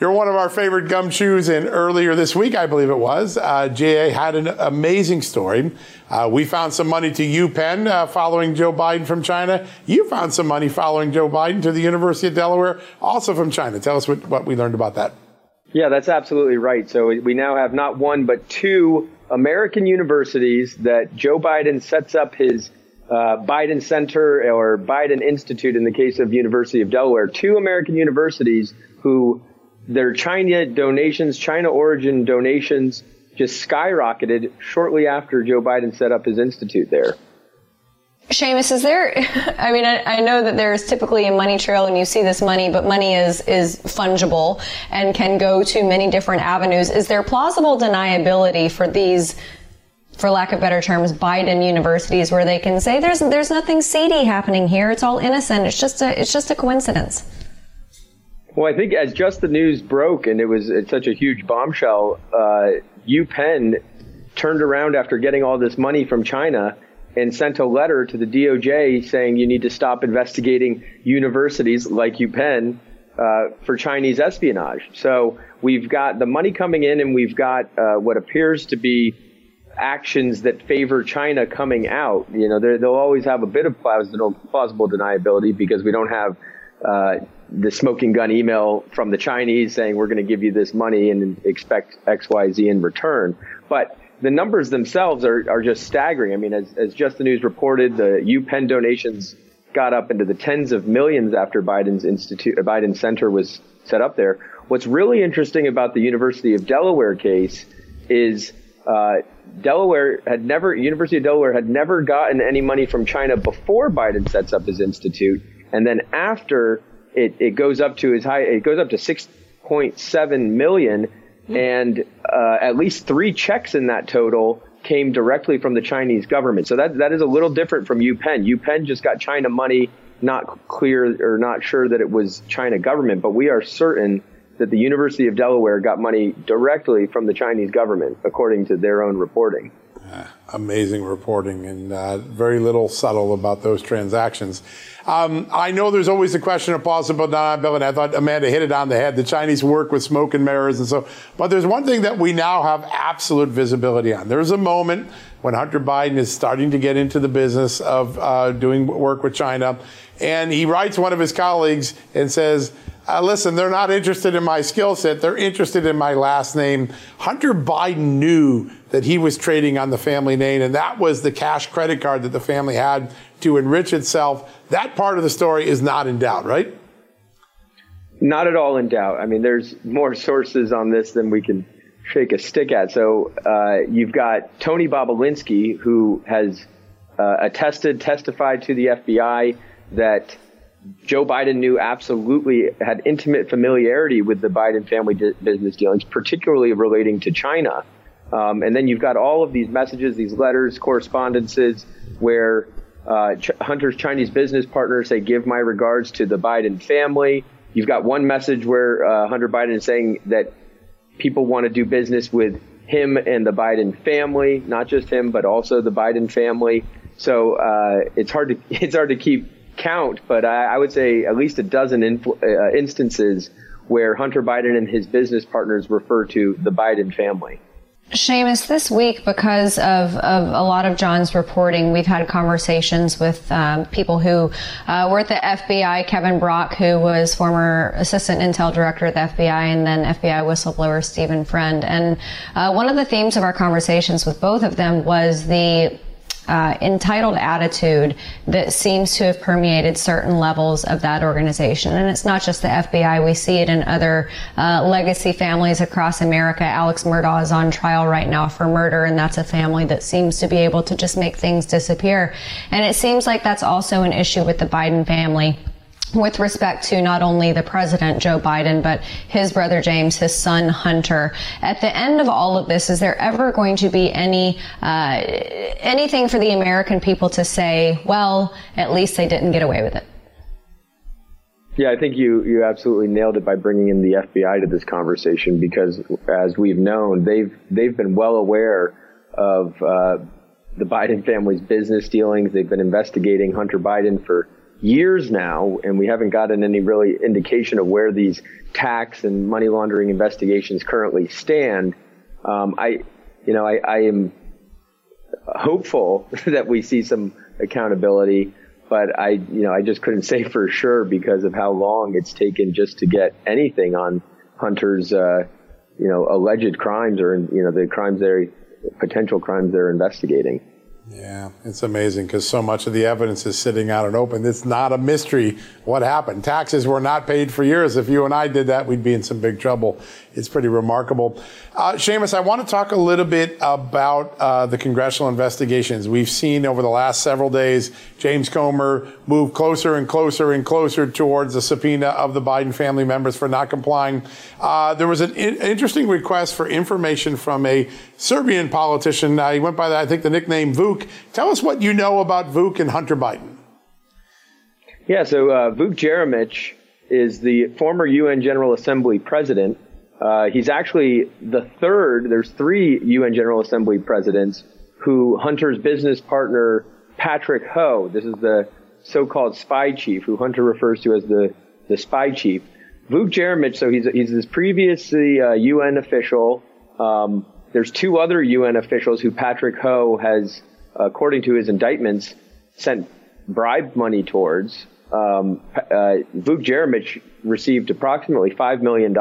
You're one of our favorite gumshoes, and earlier this week, I believe it was, uh, GA had an amazing story. Uh, we found some money to UPenn uh, following Joe Biden from China. You found some money following Joe Biden to the University of Delaware, also from China. Tell us what, what we learned about that. Yeah, that's absolutely right. So we now have not one, but two American universities that Joe Biden sets up his uh, Biden Center or Biden Institute in the case of University of Delaware. Two American universities who their China donations, China origin donations, just skyrocketed shortly after Joe Biden set up his institute there. Seamus, is there? I mean, I, I, know that there's typically a money trail, and you see this money, but money is is fungible and can go to many different avenues. Is there plausible deniability for these? For lack of better terms, Biden universities, where they can say there's there's nothing seedy happening here. It's all innocent. It's just a it's just a coincidence. Well, I think as just the news broke and it was such a huge bombshell, uh, UPenn turned around after getting all this money from China and sent a letter to the DOJ saying you need to stop investigating universities like UPenn uh, for Chinese espionage. So we've got the money coming in and we've got uh, what appears to be actions that favor China coming out. You know, they'll always have a bit of plausible deniability because we don't have uh, the smoking gun email from the Chinese saying we're going to give you this money and expect X, Y, Z in return. But the numbers themselves are, are just staggering. I mean, as, as Just the News reported, the UPenn donations got up into the tens of millions after Biden's institute, Biden Center was set up there. What's really interesting about the University of Delaware case is uh, Delaware had never, University of Delaware had never gotten any money from China before Biden sets up his institute, and then after it, it goes up to as high, it goes up to 6.7 million, and uh, at least three checks in that total came directly from the Chinese government. So that that is a little different from UPenn. UPenn just got China money, not clear or not sure that it was China government, but we are certain that the University of Delaware got money directly from the Chinese government, according to their own reporting. Amazing reporting and uh, very little subtle about those transactions. Um, I know there's always the question of possible deniability. I thought Amanda hit it on the head. The Chinese work with smoke and mirrors and so, but there's one thing that we now have absolute visibility on. There's a moment when Hunter Biden is starting to get into the business of uh, doing work with China, and he writes one of his colleagues and says, uh, listen, they're not interested in my skill set. They're interested in my last name. Hunter Biden knew that he was trading on the family name, and that was the cash credit card that the family had to enrich itself. That part of the story is not in doubt, right? Not at all in doubt. I mean, there's more sources on this than we can shake a stick at. So uh, you've got Tony Bobulinski, who has uh, attested, testified to the FBI that Joe Biden knew absolutely had intimate familiarity with the Biden family di- business dealings, particularly relating to China. Um, and then you've got all of these messages, these letters, correspondences, where uh, Ch- Hunter's Chinese business partners say, "Give my regards to the Biden family." You've got one message where uh, Hunter Biden is saying that people want to do business with him and the Biden family, not just him, but also the Biden family. So uh, it's hard to it's hard to keep count, but I, I would say at least a dozen influ- uh, instances where Hunter Biden and his business partners refer to the Biden family. Seamus, this week, because of, of a lot of John's reporting, we've had conversations with um, people who uh, were at the FBI. Kevin Brock, who was former assistant intel director at the FBI, and then FBI whistleblower Stephen Friend. And uh, one of the themes of our conversations with both of them was the uh, entitled attitude that seems to have permeated certain levels of that organization. And it's not just the FBI. We see it in other uh, legacy families across America. Alex Murdaugh is on trial right now for murder, and that's a family that seems to be able to just make things disappear. And it seems like that's also an issue with the Biden family with respect to not only the president, Joe Biden, but his brother James, his son Hunter. At the end of all of this, is there ever going to be any uh, anything for the American people to say? Well, at least they didn't get away with it. Yeah, I think you you absolutely nailed it by bringing in the FBI to this conversation because, as we've known, they've they've been well aware of uh, the Biden family's business dealings. They've been investigating Hunter Biden for years now, and we haven't gotten any really indication of where these tax and money laundering investigations currently stand. Um, I, you know, I, I am hopeful that we see some accountability, but I, you know, I just couldn't say for sure because of how long it's taken just to get anything on Hunter's, uh, you know, alleged crimes or, you know, the crimes they're, potential crimes they're investigating. Yeah, it's amazing because so much of the evidence is sitting out and open. It's not a mystery what happened. Taxes were not paid for years. If you and I did that, we'd be in some big trouble. It's pretty remarkable. Uh, Seamus, I want to talk a little bit about uh, the congressional investigations. We've seen over the last several days James Comer move closer and closer and closer towards the subpoena of the Biden family members for not complying. Uh, there was an in- interesting request for information from a Serbian politician. he went by, the, I think, the nickname Vuk. Tell us what you know about Vuk and Hunter Biden. Yeah, so uh, Vuk Jeremic is the former UN General Assembly president. Uh, he's actually the third. There's three UN General Assembly presidents who Hunter's business partner Patrick Ho. This is the so-called spy chief, who Hunter refers to as the the spy chief. Vuk Jeremic. So he's he's this previously uh, UN official. Um, there's two other UN officials who Patrick Ho has, according to his indictments, sent bribe money towards. um, uh, Vuk Jeremic received approximately $5 million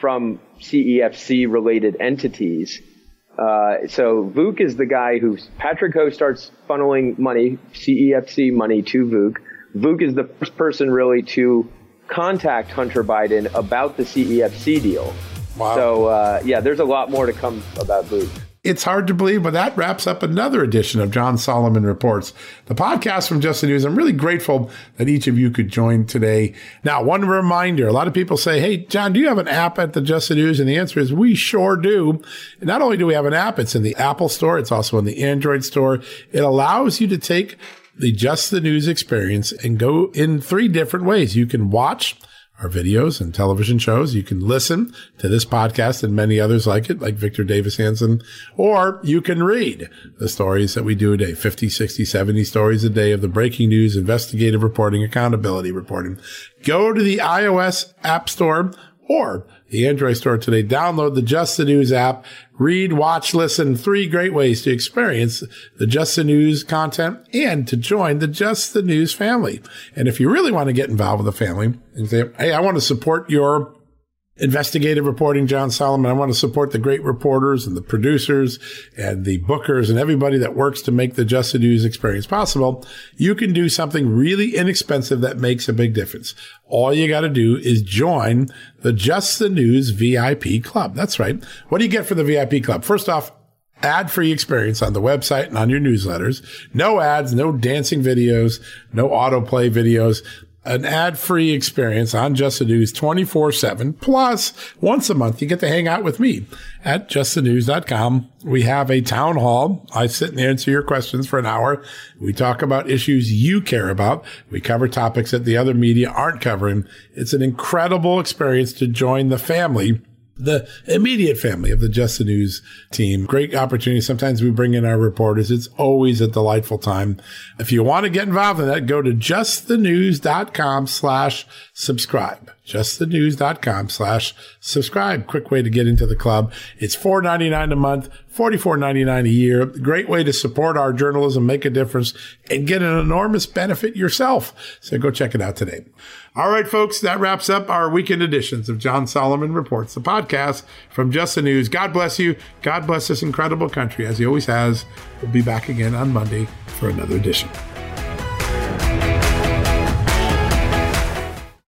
from CEFC related entities. Uh, so Vuk is the guy who Patrick Ho starts funneling money, CEFC money to Vuk. Vuk is the first person really to contact Hunter Biden about the CEFC deal. Wow. So uh, yeah, there's a lot more to come about Vuk. It's hard to believe, but that wraps up another edition of John Solomon Reports, the podcast from Just the News. I'm really grateful that each of you could join today. Now, one reminder, a lot of people say, Hey, John, do you have an app at the Just the News? And the answer is we sure do. And not only do we have an app, it's in the Apple store. It's also in the Android store. It allows you to take the Just the News experience and go in three different ways. You can watch our videos and television shows. You can listen to this podcast and many others like it, like Victor Davis Hanson, or you can read the stories that we do a day, 50, 60, 70 stories a day of the breaking news, investigative reporting, accountability reporting. Go to the iOS app store or the Android store today. Download the Just the News app. Read, watch, listen. Three great ways to experience the Just the News content and to join the Just the News family. And if you really want to get involved with the family and say, Hey, I want to support your investigative reporting, John Solomon. I want to support the great reporters and the producers and the bookers and everybody that works to make the Just the News experience possible. You can do something really inexpensive that makes a big difference. All you got to do is join the Just the News VIP club. That's right. What do you get for the VIP club? First off, ad free experience on the website and on your newsletters. No ads, no dancing videos, no autoplay videos an ad-free experience on Just the News 24-7. Plus, once a month, you get to hang out with me at justthenews.com. We have a town hall. I sit and answer your questions for an hour. We talk about issues you care about. We cover topics that the other media aren't covering. It's an incredible experience to join the family the immediate family of the Just the News team. Great opportunity. Sometimes we bring in our reporters. It's always a delightful time. If you want to get involved in that, go to justthenews.com slash subscribe. Justthenews.com slash subscribe. Quick way to get into the club. It's $4.99 a month, $44.99 a year. Great way to support our journalism, make a difference, and get an enormous benefit yourself. So go check it out today. All right, folks, that wraps up our weekend editions of John Solomon Reports, the podcast from Just the News. God bless you. God bless this incredible country, as he always has. We'll be back again on Monday for another edition.